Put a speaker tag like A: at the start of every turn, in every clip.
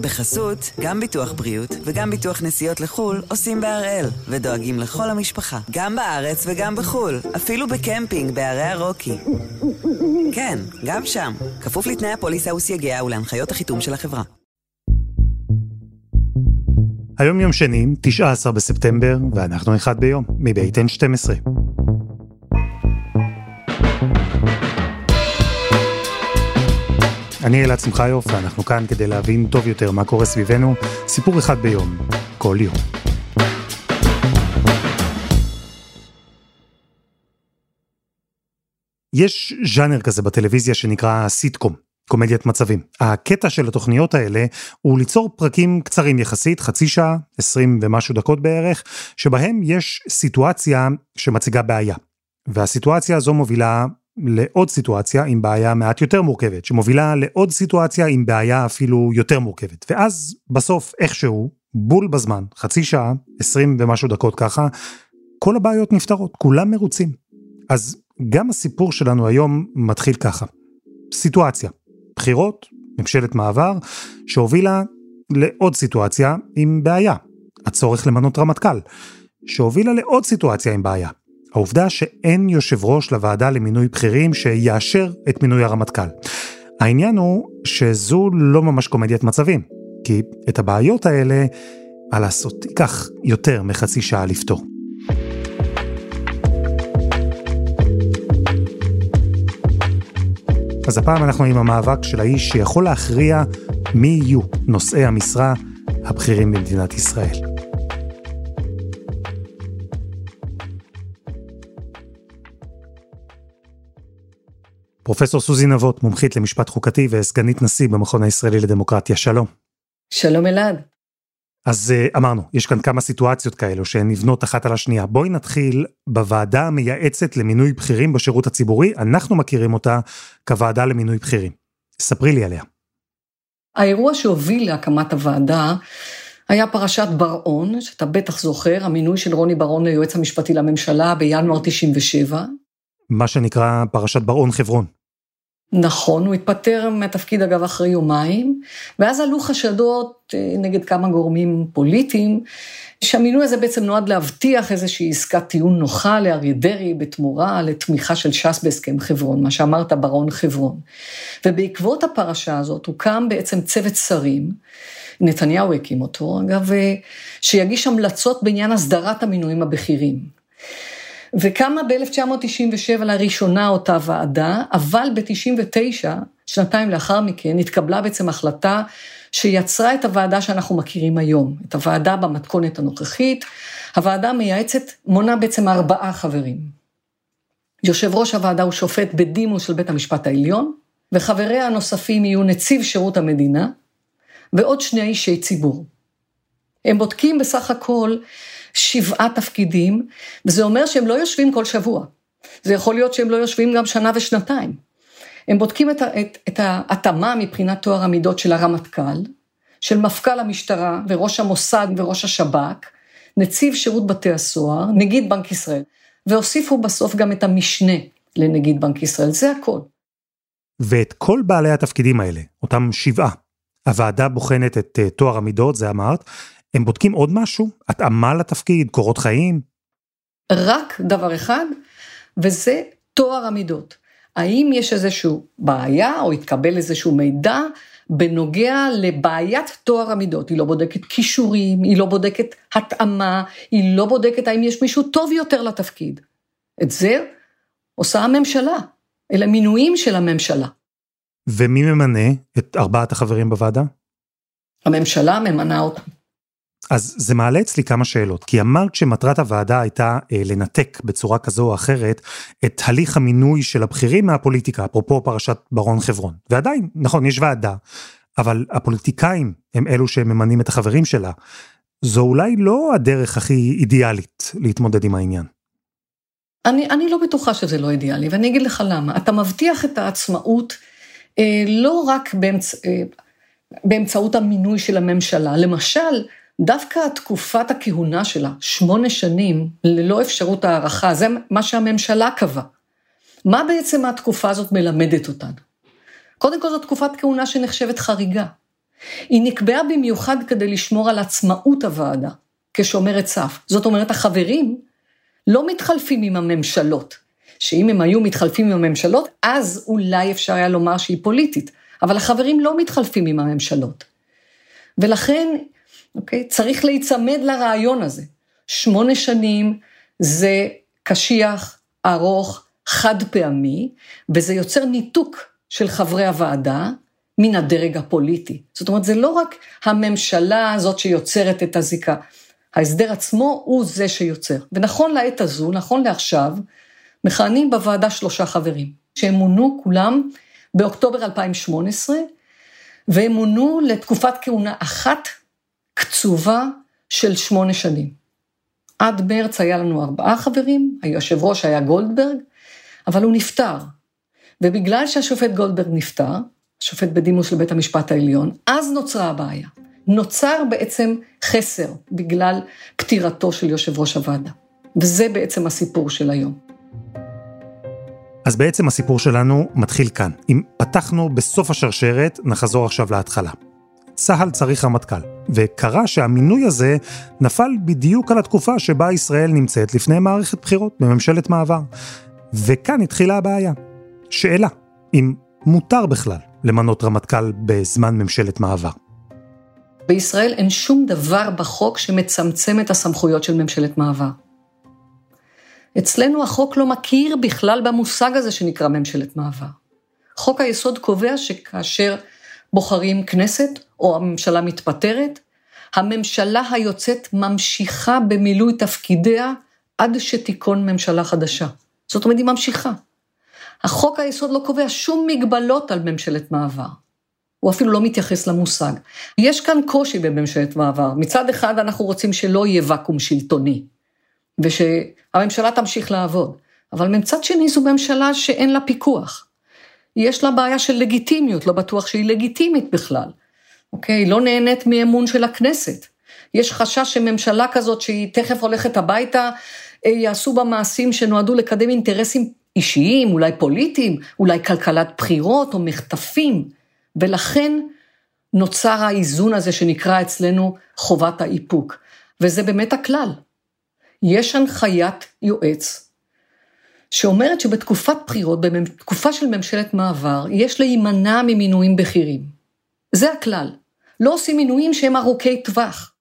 A: בחסות, גם ביטוח בריאות וגם ביטוח נסיעות לחו"ל עושים בהראל, ודואגים לכל המשפחה, גם בארץ וגם בחו"ל, אפילו בקמפינג בערי הרוקי. כן, גם שם, כפוף לתנאי הפוליסה וסייגיה ולהנחיות החיתום של החברה.
B: היום יום שני, 19 בספטמבר, ואנחנו אחד ביום, מבית N12. אני אלעד שמחיוף, ואנחנו כאן כדי להבין טוב יותר מה קורה סביבנו, סיפור אחד ביום, כל יום. יש ז'אנר כזה בטלוויזיה שנקרא סיטקום, קומדיית מצבים. הקטע של התוכניות האלה הוא ליצור פרקים קצרים יחסית, חצי שעה, עשרים ומשהו דקות בערך, שבהם יש סיטואציה שמציגה בעיה. והסיטואציה הזו מובילה לעוד סיטואציה עם בעיה מעט יותר מורכבת, שמובילה לעוד סיטואציה עם בעיה אפילו יותר מורכבת. ואז בסוף איכשהו, בול בזמן, חצי שעה, עשרים ומשהו דקות ככה, כל הבעיות נפתרות, כולם מרוצים. אז גם הסיפור שלנו היום מתחיל ככה. סיטואציה, בחירות, ממשלת מעבר, שהובילה לעוד סיטואציה עם בעיה. הצורך למנות רמטכ"ל, שהובילה לעוד סיטואציה עם בעיה. העובדה שאין יושב ראש לוועדה למינוי בכירים שיאשר את מינוי הרמטכ"ל. העניין הוא שזו לא ממש קומדיית מצבים, כי את הבעיות האלה, מה לעשות, ייקח יותר מחצי שעה לפתור. אז הפעם אנחנו עם המאבק של האיש שיכול להכריע מי יהיו נושאי המשרה הבכירים במדינת ישראל. פרופסור סוזי נבות, מומחית למשפט חוקתי וסגנית נשיא במכון הישראלי לדמוקרטיה, שלום.
C: שלום אלעד.
B: אז אה, אמרנו, יש כאן כמה סיטואציות כאלו שהן נבנות אחת על השנייה. בואי נתחיל בוועדה המייעצת למינוי בכירים בשירות הציבורי, אנחנו מכירים אותה כוועדה למינוי בכירים. ספרי לי עליה.
C: האירוע שהוביל להקמת הוועדה היה פרשת בר-און, שאתה בטח זוכר, המינוי של רוני בר-און ליועץ המשפטי לממשלה בינואר 97.
B: מה שנקרא פרשת בר-און חברון.
C: נכון, הוא התפטר מהתפקיד אגב אחרי יומיים, ואז עלו חשדות אה, נגד כמה גורמים פוליטיים, שהמינוי הזה בעצם נועד להבטיח איזושהי עסקת טיעון נוחה לאריה דרעי בתמורה לתמיכה של ש"ס בהסכם חברון, מה שאמרת ברון חברון. ובעקבות הפרשה הזאת הוקם בעצם צוות שרים, נתניהו הקים אותו אגב, אה, שיגיש המלצות בעניין הסדרת המינויים הבכירים. וקמה ב-1997 לראשונה אותה ועדה, אבל ב-99, שנתיים לאחר מכן, התקבלה בעצם החלטה שיצרה את הוועדה שאנחנו מכירים היום, את הוועדה במתכונת הנוכחית. הוועדה המייעצת מונה בעצם ארבעה חברים. יושב ראש הוועדה הוא שופט בדימוס של בית המשפט העליון, וחבריה הנוספים יהיו נציב שירות המדינה, ועוד שני אישי ציבור. הם בודקים בסך הכל שבעה תפקידים, וזה אומר שהם לא יושבים כל שבוע. זה יכול להיות שהם לא יושבים גם שנה ושנתיים. הם בודקים את, את, את ההתאמה מבחינת טוהר המידות של הרמטכ"ל, של מפכ"ל המשטרה וראש המוסד וראש השב"כ, נציב שירות בתי הסוהר, נגיד בנק ישראל, והוסיפו בסוף גם את המשנה לנגיד בנק ישראל, זה הכל.
B: ואת כל בעלי התפקידים האלה, אותם שבעה, הוועדה בוחנת את uh, טוהר המידות, זה אמרת, הם בודקים עוד משהו? התאמה לתפקיד, קורות חיים?
C: רק דבר אחד, וזה טוהר המידות. האם יש איזושהי בעיה או התקבל איזשהו מידע בנוגע לבעיית טוהר המידות. היא לא בודקת כישורים, היא לא בודקת התאמה, היא לא בודקת האם יש מישהו טוב יותר לתפקיד. את זה עושה הממשלה, אלה מינויים של הממשלה.
B: ומי ממנה את ארבעת החברים בוועדה?
C: הממשלה ממנה אותם.
B: אז זה מעלה אצלי כמה שאלות, כי אמרת שמטרת הוועדה הייתה אה, לנתק בצורה כזו או אחרת את הליך המינוי של הבכירים מהפוליטיקה, אפרופו פרשת ברון חברון. ועדיין, נכון, יש ועדה, אבל הפוליטיקאים הם אלו שממנים את החברים שלה. זו אולי לא הדרך הכי אידיאלית להתמודד עם העניין.
C: אני, אני לא בטוחה שזה לא אידיאלי, ואני אגיד לך למה. אתה מבטיח את העצמאות אה, לא רק באמצ... אה, באמצעות המינוי של הממשלה. למשל, דווקא תקופת הכהונה שלה, שמונה שנים, ללא אפשרות הערכה, זה מה שהממשלה קבעה. מה בעצם התקופה הזאת מלמדת אותנו? קודם כל זו תקופת כהונה שנחשבת חריגה. היא נקבעה במיוחד כדי לשמור על עצמאות הוועדה כשומרת סף. זאת אומרת, החברים לא מתחלפים עם הממשלות, שאם הם היו מתחלפים עם הממשלות, אז אולי אפשר היה לומר שהיא פוליטית, אבל החברים לא מתחלפים עם הממשלות. ולכן, אוקיי, צריך להיצמד לרעיון הזה. שמונה שנים זה קשיח, ארוך, חד פעמי, וזה יוצר ניתוק של חברי הוועדה מן הדרג הפוליטי. זאת אומרת, זה לא רק הממשלה הזאת שיוצרת את הזיקה, ההסדר עצמו הוא זה שיוצר. ונכון לעת הזו, נכון לעכשיו, מכהנים בוועדה שלושה חברים, שהם מונו כולם באוקטובר 2018, והם מונו לתקופת כהונה אחת קצובה של שמונה שנים. עד מרץ היה לנו ארבעה חברים, היושב ראש היה גולדברג, אבל הוא נפטר. ובגלל שהשופט גולדברג נפטר, השופט בדימוס של בית המשפט העליון, אז נוצרה הבעיה. נוצר בעצם חסר בגלל פטירתו של יושב ראש הוועדה. וזה בעצם הסיפור של היום.
B: אז בעצם הסיפור שלנו מתחיל כאן. אם פתחנו בסוף השרשרת, נחזור עכשיו להתחלה. צה"ל צריך רמטכ"ל, וקרה שהמינוי הזה נפל בדיוק על התקופה שבה ישראל נמצאת לפני מערכת בחירות בממשלת מעבר. וכאן התחילה הבעיה. שאלה, אם מותר בכלל למנות רמטכ"ל בזמן ממשלת מעבר.
C: בישראל אין שום דבר בחוק שמצמצם את הסמכויות של ממשלת מעבר. אצלנו החוק לא מכיר בכלל במושג הזה שנקרא ממשלת מעבר. חוק היסוד קובע שכאשר בוחרים כנסת או הממשלה מתפטרת, הממשלה היוצאת ממשיכה במילוי תפקידיה עד שתיכון ממשלה חדשה. זאת אומרת, היא ממשיכה. החוק היסוד לא קובע שום מגבלות על ממשלת מעבר. הוא אפילו לא מתייחס למושג. יש כאן קושי בממשלת מעבר. מצד אחד אנחנו רוצים שלא יהיה ואקום שלטוני, ושהממשלה תמשיך לעבוד, אבל מצד שני זו ממשלה שאין לה פיקוח. יש לה בעיה של לגיטימיות, לא בטוח שהיא לגיטימית בכלל. אוקיי? לא נהנית מאמון של הכנסת. יש חשש שממשלה כזאת שהיא תכף הולכת הביתה, אה, יעשו בה מעשים שנועדו לקדם אינטרסים אישיים, אולי פוליטיים, אולי כלכלת בחירות או מחטפים. ולכן נוצר האיזון הזה שנקרא אצלנו חובת האיפוק. וזה באמת הכלל. יש הנחיית יועץ שאומרת שבתקופת בחירות, בתקופה של ממשלת מעבר, יש להימנע ממינויים בכירים. זה הכלל. לא עושים מינויים שהם ארוכי טווח.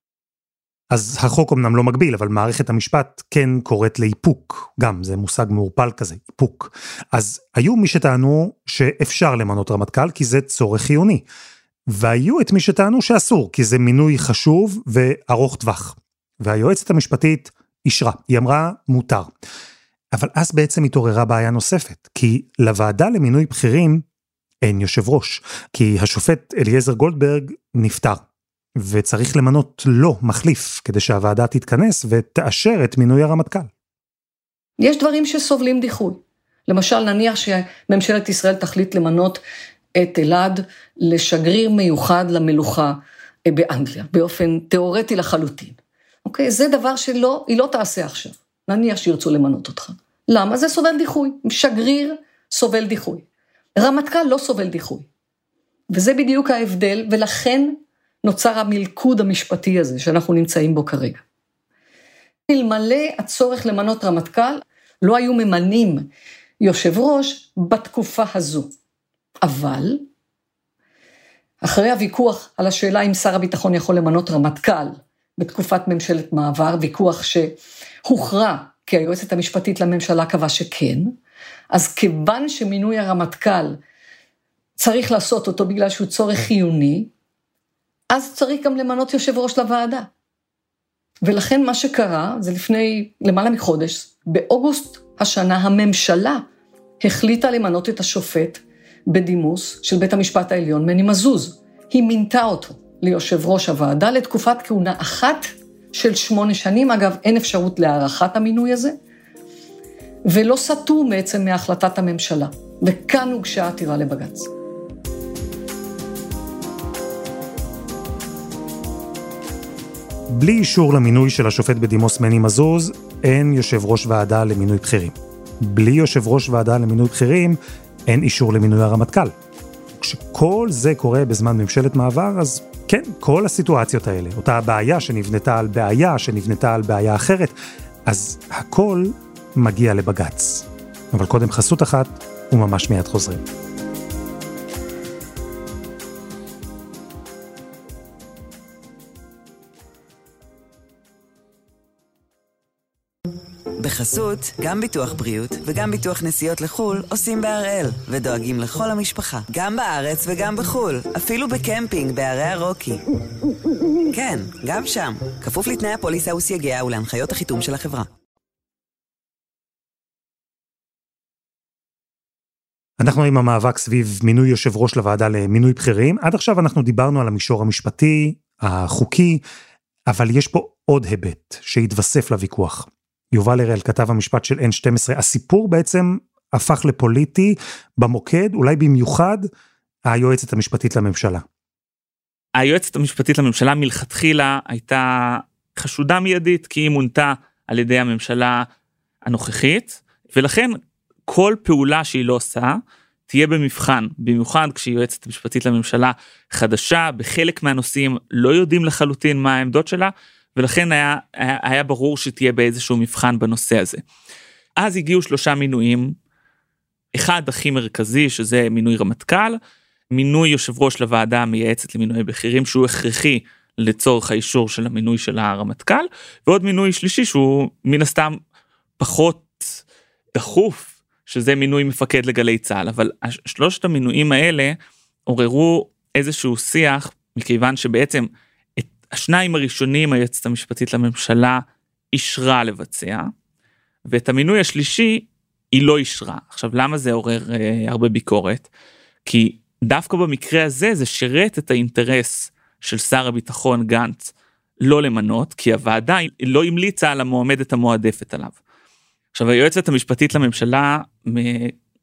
B: אז החוק אמנם לא מגביל, אבל מערכת המשפט כן קוראת לאיפוק, גם זה מושג מעורפל כזה, איפוק. אז היו מי שטענו שאפשר למנות רמטכ"ל כי זה צורך חיוני. והיו את מי שטענו שאסור, כי זה מינוי חשוב וארוך טווח. והיועצת המשפטית אישרה, היא אמרה מותר. אבל אז בעצם התעוררה בעיה נוספת, כי לוועדה למינוי בכירים אין יושב ראש, כי השופט אליעזר גולדברג נפטר. וצריך למנות לו מחליף, כדי שהוועדה תתכנס ותאשר את מינוי הרמטכ"ל.
C: יש דברים שסובלים דיחוי. למשל, נניח שממשלת ישראל תחליט למנות את אלעד לשגריר מיוחד למלוכה באנגליה, באופן תיאורטי לחלוטין. אוקיי? זה דבר שלא, היא לא תעשה עכשיו. נניח שירצו למנות אותך. למה? זה סובל דיחוי. שגריר סובל דיחוי. רמטכ"ל לא סובל דיחוי. וזה בדיוק ההבדל, ולכן נוצר המלכוד המשפטי הזה שאנחנו נמצאים בו כרגע. אלמלא הצורך למנות רמטכ"ל, לא היו ממנים יושב ראש בתקופה הזו. אבל, אחרי הוויכוח על השאלה אם שר הביטחון יכול למנות רמטכ"ל בתקופת ממשלת מעבר, ויכוח שהוכרע כי היועצת המשפטית לממשלה קבעה שכן, אז כיוון שמינוי הרמטכ"ל צריך לעשות אותו בגלל שהוא צורך חיוני, אז צריך גם למנות יושב ראש לוועדה. ולכן מה שקרה, זה לפני למעלה מחודש, באוגוסט השנה הממשלה החליטה למנות את השופט בדימוס של בית המשפט העליון, מני מזוז. היא מינתה אותו ליושב ראש הוועדה לתקופת כהונה אחת של שמונה שנים. אגב, אין אפשרות להארכת המינוי הזה, ולא סטו בעצם מהחלטת הממשלה. וכאן הוגשה עתירה לבג"ץ.
B: בלי אישור למינוי של השופט בדימוס מני מזוז, אין יושב ראש ועדה למינוי בכירים. בלי יושב ראש ועדה למינוי בכירים, אין אישור למינוי הרמטכ"ל. כשכל זה קורה בזמן ממשלת מעבר, אז כן, כל הסיטואציות האלה, אותה בעיה שנבנתה על בעיה, שנבנתה על בעיה אחרת, אז הכל מגיע לבג"ץ. אבל קודם חסות אחת, וממש מיד חוזרים.
A: בחסות, גם ביטוח בריאות וגם ביטוח נסיעות לחו"ל עושים בהראל, ודואגים לכל המשפחה, גם בארץ וגם בחו"ל, אפילו בקמפינג בערי הרוקי. כן, גם שם, כפוף לתנאי הפוליסה וסייגיה ולהנחיות החיתום של החברה.
B: אנחנו עם המאבק סביב מינוי יושב ראש לוועדה למינוי בכירים. עד עכשיו אנחנו דיברנו על המישור המשפטי, החוקי, אבל יש פה עוד היבט שהתווסף לוויכוח. יובל הראל, כתב המשפט של N12, הסיפור בעצם הפך לפוליטי במוקד, אולי במיוחד היועצת המשפטית לממשלה.
D: היועצת המשפטית לממשלה מלכתחילה הייתה חשודה מיידית כי היא מונתה על ידי הממשלה הנוכחית, ולכן כל פעולה שהיא לא עושה תהיה במבחן, במיוחד כשהיא יועצת משפטית לממשלה חדשה, בחלק מהנושאים לא יודעים לחלוטין מה העמדות שלה, ולכן היה, היה, היה ברור שתהיה באיזשהו מבחן בנושא הזה. אז הגיעו שלושה מינויים, אחד הכי מרכזי שזה מינוי רמטכ"ל, מינוי יושב ראש לוועדה המייעצת למינוי בכירים שהוא הכרחי לצורך האישור של המינוי של הרמטכ"ל, ועוד מינוי שלישי שהוא מן הסתם פחות דחוף, שזה מינוי מפקד לגלי צה"ל, אבל שלושת המינויים האלה עוררו איזשהו שיח, מכיוון שבעצם השניים הראשונים היועצת המשפטית לממשלה אישרה לבצע, ואת המינוי השלישי היא לא אישרה. עכשיו למה זה עורר אה, הרבה ביקורת? כי דווקא במקרה הזה זה שירת את האינטרס של שר הביטחון גנץ לא למנות, כי הוועדה לא המליצה על המועמדת המועדפת עליו. עכשיו היועצת המשפטית לממשלה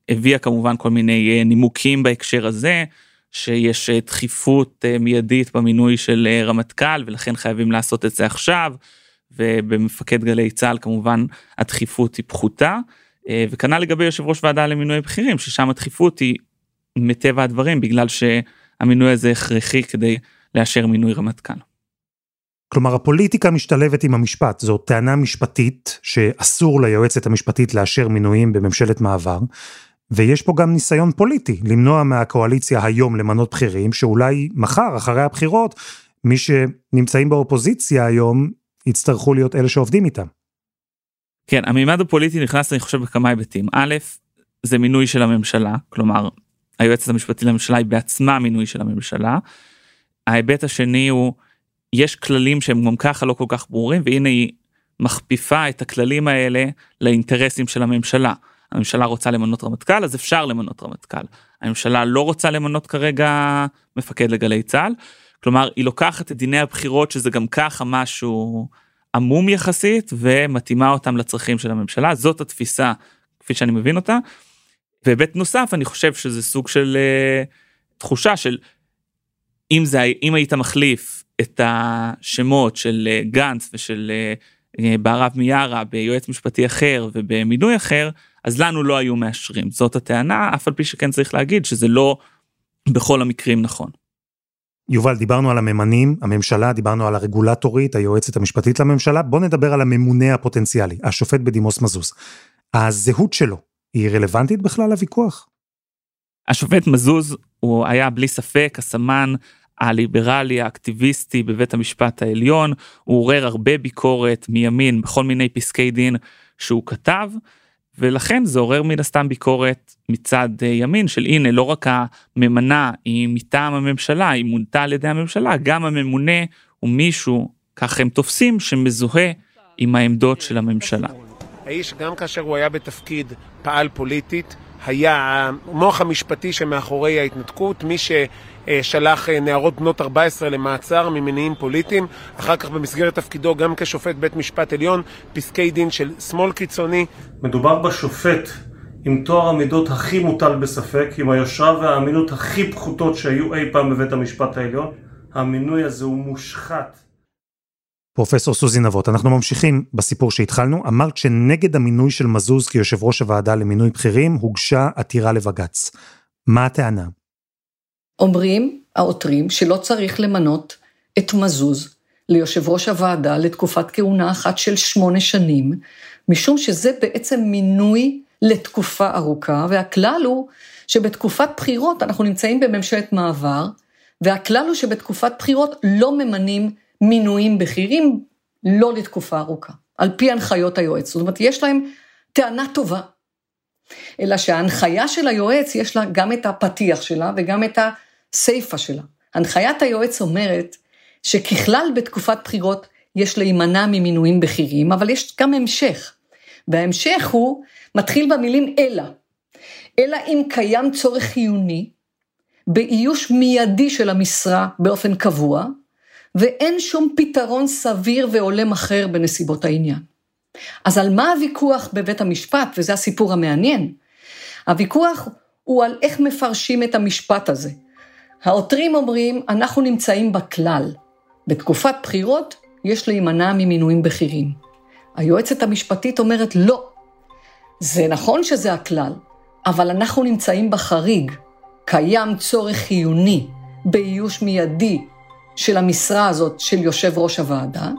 D: הביאה כמובן כל מיני אה, נימוקים בהקשר הזה, שיש אה, דחיפות אה, מיידית במינוי של אה, רמטכ"ל ולכן חייבים לעשות את זה עכשיו. ובמפקד גלי צה"ל כמובן הדחיפות היא פחותה. וכנ"ל לגבי יושב ראש ועדה למינוי בכירים ששם הדחיפות היא מטבע הדברים בגלל שהמינוי הזה הכרחי כדי לאשר מינוי רמטכ"ל.
B: כלומר הפוליטיקה משתלבת עם המשפט, זו טענה משפטית שאסור ליועצת המשפטית לאשר מינויים בממשלת מעבר, ויש פה גם ניסיון פוליטי, למנוע מהקואליציה היום למנות בכירים, שאולי מחר, אחרי הבחירות, מי שנמצאים באופוזיציה היום, יצטרכו להיות אלה שעובדים איתם.
D: כן, המימד הפוליטי נכנס, אני חושב, בכמה היבטים. א', זה מינוי של הממשלה, כלומר, היועצת המשפטית לממשלה היא בעצמה מינוי של הממשלה. ההיבט השני הוא, יש כללים שהם גם ככה לא כל כך ברורים, והנה היא מכפיפה את הכללים האלה לאינטרסים של הממשלה. הממשלה רוצה למנות רמטכ"ל אז אפשר למנות רמטכ"ל. הממשלה לא רוצה למנות כרגע מפקד לגלי צה"ל. כלומר היא לוקחת את דיני הבחירות שזה גם ככה משהו עמום יחסית ומתאימה אותם לצרכים של הממשלה זאת התפיסה כפי שאני מבין אותה. והיבט נוסף אני חושב שזה סוג של uh, תחושה של אם זה אם היית מחליף את השמות של uh, גנץ ושל uh, בהרב מיארה ביועץ משפטי אחר ובמינוי אחר אז לנו לא היו מאשרים. זאת הטענה, אף על פי שכן צריך להגיד שזה לא בכל המקרים נכון.
B: יובל, דיברנו על הממנים, הממשלה, דיברנו על הרגולטורית, היועצת המשפטית לממשלה, בוא נדבר על הממונה הפוטנציאלי, השופט בדימוס מזוז. הזהות שלו, היא רלוונטית בכלל לוויכוח?
D: השופט מזוז הוא היה בלי ספק הסמן הליברלי האקטיביסטי בבית המשפט העליון, הוא עורר הרבה ביקורת מימין בכל מיני פסקי דין שהוא כתב. ולכן זה עורר מן הסתם ביקורת מצד אה, ימין של הנה לא רק הממנה היא מטעם הממשלה היא מונתה על ידי הממשלה גם הממונה הוא מישהו כך הם תופסים שמזוהה עם העמדות של הממשלה.
E: האיש גם כאשר הוא היה בתפקיד פעל פוליטית היה המוח המשפטי שמאחורי ההתנתקות מי ש... שלח אה, נערות בנות 14 למעצר ממניעים פוליטיים, אחר כך במסגרת תפקידו גם כשופט בית משפט עליון, פסקי דין של שמאל קיצוני.
F: מדובר בשופט עם תואר המידות הכי מוטל בספק, עם היושרה והאמינות הכי פחותות שהיו אי פעם בבית המשפט העליון. המינוי הזה הוא מושחת.
B: פרופסור סוזי נבות, אנחנו ממשיכים בסיפור שהתחלנו. אמרת שנגד המינוי של מזוז כיושב ראש הוועדה למינוי בכירים הוגשה עתירה לבג"ץ. מה הטענה?
C: אומרים, העותרים שלא צריך למנות את מזוז ליושב ראש הוועדה לתקופת כהונה אחת של שמונה שנים, משום שזה בעצם מינוי לתקופה ארוכה, והכלל הוא שבתקופת בחירות אנחנו נמצאים בממשלת מעבר, והכלל הוא שבתקופת בחירות לא ממנים מינויים בכירים לא לתקופה ארוכה, על פי הנחיות היועץ. זאת אומרת, יש להם טענה טובה. אלא שההנחיה של היועץ, יש לה גם את הפתיח שלה וגם את הסיפה שלה. הנחיית היועץ אומרת שככלל בתקופת בחירות יש להימנע ממינויים בכירים, אבל יש גם המשך. וההמשך הוא, מתחיל במילים אלא. אלא אם קיים צורך חיוני באיוש מיידי של המשרה באופן קבוע, ואין שום פתרון סביר והולם אחר בנסיבות העניין. אז על מה הוויכוח בבית המשפט, וזה הסיפור המעניין? הוויכוח הוא על איך מפרשים את המשפט הזה. העותרים אומרים, אנחנו נמצאים בכלל. בתקופת בחירות יש להימנע ממינויים בכירים. היועצת המשפטית אומרת, לא. זה נכון שזה הכלל, אבל אנחנו נמצאים בחריג. קיים צורך חיוני באיוש מיידי של המשרה הזאת של יושב ראש הוועדה,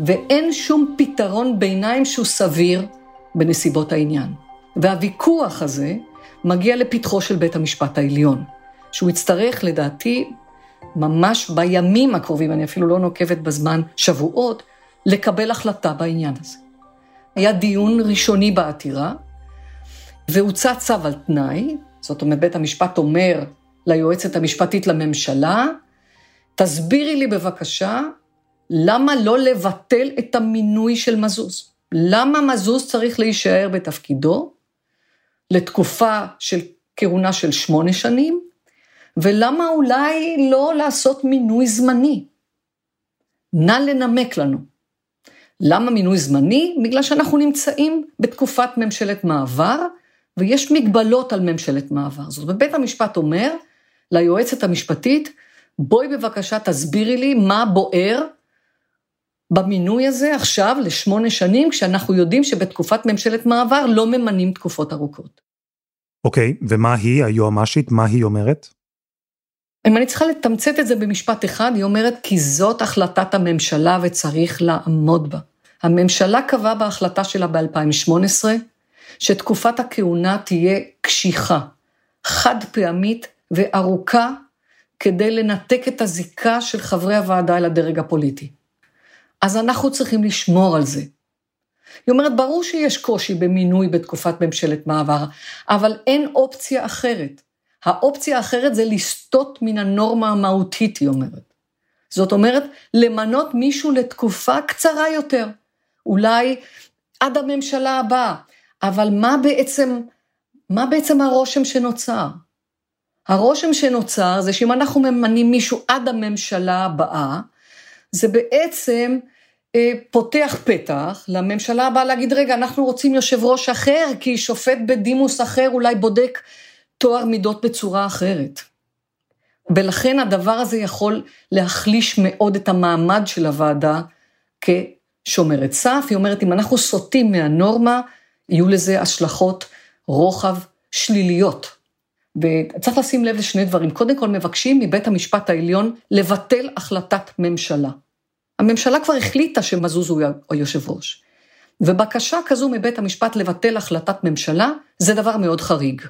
C: ואין שום פתרון ביניים שהוא סביר בנסיבות העניין. והוויכוח הזה מגיע לפתחו של בית המשפט העליון, שהוא יצטרך לדעתי ממש בימים הקרובים, אני אפילו לא נוקבת בזמן, שבועות, לקבל החלטה בעניין הזה. היה דיון ראשוני בעתירה, והוצא צו על תנאי, זאת אומרת, בית המשפט אומר ליועצת המשפטית לממשלה, תסבירי לי בבקשה, למה לא לבטל את המינוי של מזוז? למה מזוז צריך להישאר בתפקידו לתקופה של כהונה של שמונה שנים, ולמה אולי לא לעשות מינוי זמני? נא לנמק לנו. למה מינוי זמני? בגלל שאנחנו נמצאים בתקופת ממשלת מעבר, ויש מגבלות על ממשלת מעבר. זאת אומרת, בית המשפט אומר ליועצת המשפטית, בואי בבקשה תסבירי לי מה בוער במינוי הזה עכשיו לשמונה שנים, כשאנחנו יודעים שבתקופת ממשלת מעבר לא ממנים תקופות ארוכות.
B: אוקיי, okay, ומה היא, היועמ"שית, מה היא אומרת?
C: אם אני צריכה לתמצת את זה במשפט אחד, היא אומרת כי זאת החלטת הממשלה וצריך לעמוד בה. הממשלה קבעה בהחלטה שלה ב-2018, שתקופת הכהונה תהיה קשיחה, חד פעמית וארוכה, כדי לנתק את הזיקה של חברי הוועדה אל הדרג הפוליטי. אז אנחנו צריכים לשמור על זה. היא אומרת, ברור שיש קושי במינוי בתקופת ממשלת מעבר, אבל אין אופציה אחרת. האופציה האחרת זה לסטות מן הנורמה המהותית, היא אומרת. זאת אומרת, למנות מישהו לתקופה קצרה יותר. אולי עד הממשלה הבאה, אבל מה בעצם, מה בעצם הרושם שנוצר? הרושם שנוצר זה שאם אנחנו ממנים מישהו עד הממשלה הבאה, זה בעצם אה, פותח פתח לממשלה הבאה להגיד, רגע, אנחנו רוצים יושב ראש אחר, כי שופט בדימוס אחר אולי בודק טוהר מידות בצורה אחרת. ולכן הדבר הזה יכול להחליש מאוד את המעמד של הוועדה כשומרת סף. היא אומרת, אם אנחנו סוטים מהנורמה, יהיו לזה השלכות רוחב שליליות. וצריך לשים לב לשני דברים. קודם כל, מבקשים מבית המשפט העליון לבטל החלטת ממשלה. הממשלה כבר החליטה שמזוז הוא היושב ראש. ובקשה כזו מבית המשפט לבטל החלטת ממשלה, זה דבר מאוד חריג.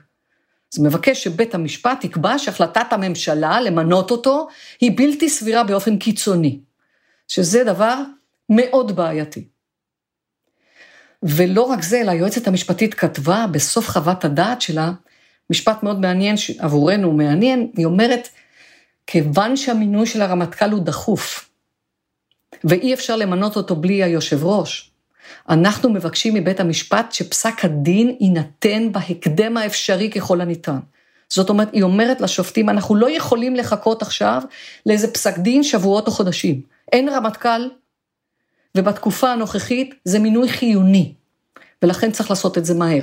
C: אז מבקש שבית המשפט יקבע שהחלטת הממשלה למנות אותו היא בלתי סבירה באופן קיצוני, שזה דבר מאוד בעייתי. ולא רק זה, אלא היועצת המשפטית כתבה בסוף חוות הדעת שלה, משפט מאוד מעניין, עבורנו מעניין, היא אומרת, כיוון שהמינוי של הרמטכ"ל הוא דחוף, ואי אפשר למנות אותו בלי היושב ראש, אנחנו מבקשים מבית המשפט שפסק הדין יינתן בהקדם האפשרי ככל הניתן. זאת אומרת, היא אומרת לשופטים, אנחנו לא יכולים לחכות עכשיו לאיזה פסק דין שבועות או חודשים. אין רמטכ"ל, ובתקופה הנוכחית זה מינוי חיוני, ולכן צריך לעשות את זה מהר.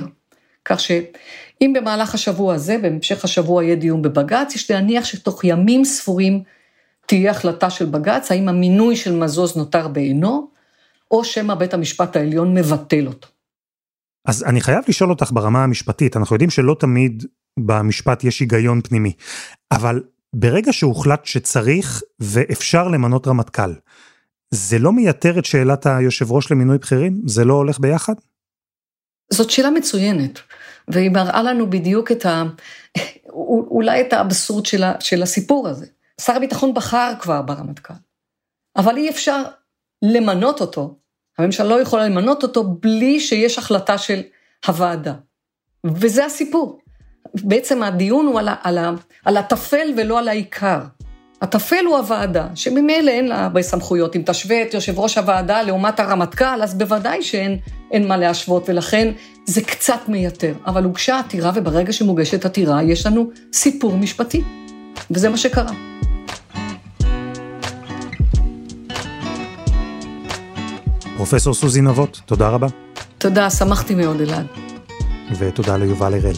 C: כך שאם במהלך השבוע הזה, בהמשך השבוע יהיה דיון בבג"ץ, יש להניח שתוך ימים ספורים תהיה החלטה של בג"ץ, האם המינוי של מזוז נותר בעינו, או שמא בית המשפט העליון מבטל אותו.
B: אז אני חייב לשאול אותך ברמה המשפטית, אנחנו יודעים שלא תמיד במשפט יש היגיון פנימי, אבל ברגע שהוחלט שצריך ואפשר למנות רמטכ"ל, זה לא מייתר את שאלת היושב ראש למינוי בכירים? זה לא הולך ביחד?
C: זאת שאלה מצוינת, והיא מראה לנו בדיוק את ה... אולי את האבסורד של. של הסיפור הזה. שר הביטחון בחר כבר ברמטכ"ל, אבל אי אפשר למנות אותו, הממשלה לא יכולה למנות אותו בלי שיש החלטה של הוועדה. וזה הסיפור. בעצם הדיון הוא על הטפל ולא על העיקר. הטפל הוא הוועדה, שממילא אין לה הרבה סמכויות. אם תשווה את יושב ראש הוועדה לעומת הרמטכ"ל, אז בוודאי שאין מה להשוות, ולכן זה קצת מייתר. אבל הוגשה עתירה, וברגע שמוגשת עתירה, יש לנו סיפור משפטי. וזה מה שקרה.
B: פרופסור סוזי נבות, תודה רבה.
C: תודה, שמחתי מאוד, אלעד.
B: ותודה ליובל הראל.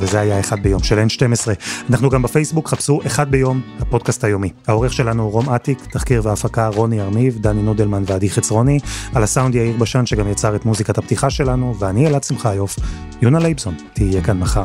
B: וזה היה אחד ביום של N12. אנחנו גם בפייסבוק, חפשו אחד ביום, הפודקאסט היומי. העורך שלנו הוא רום אטיק, תחקיר והפקה רוני ארניב, דני נודלמן ועדי חצרוני, על הסאונד יאיר בשן שגם יצר את מוזיקת הפתיחה שלנו, ואני אלעד שמחיוף, יונה לייבסון, תהיה כאן מחר.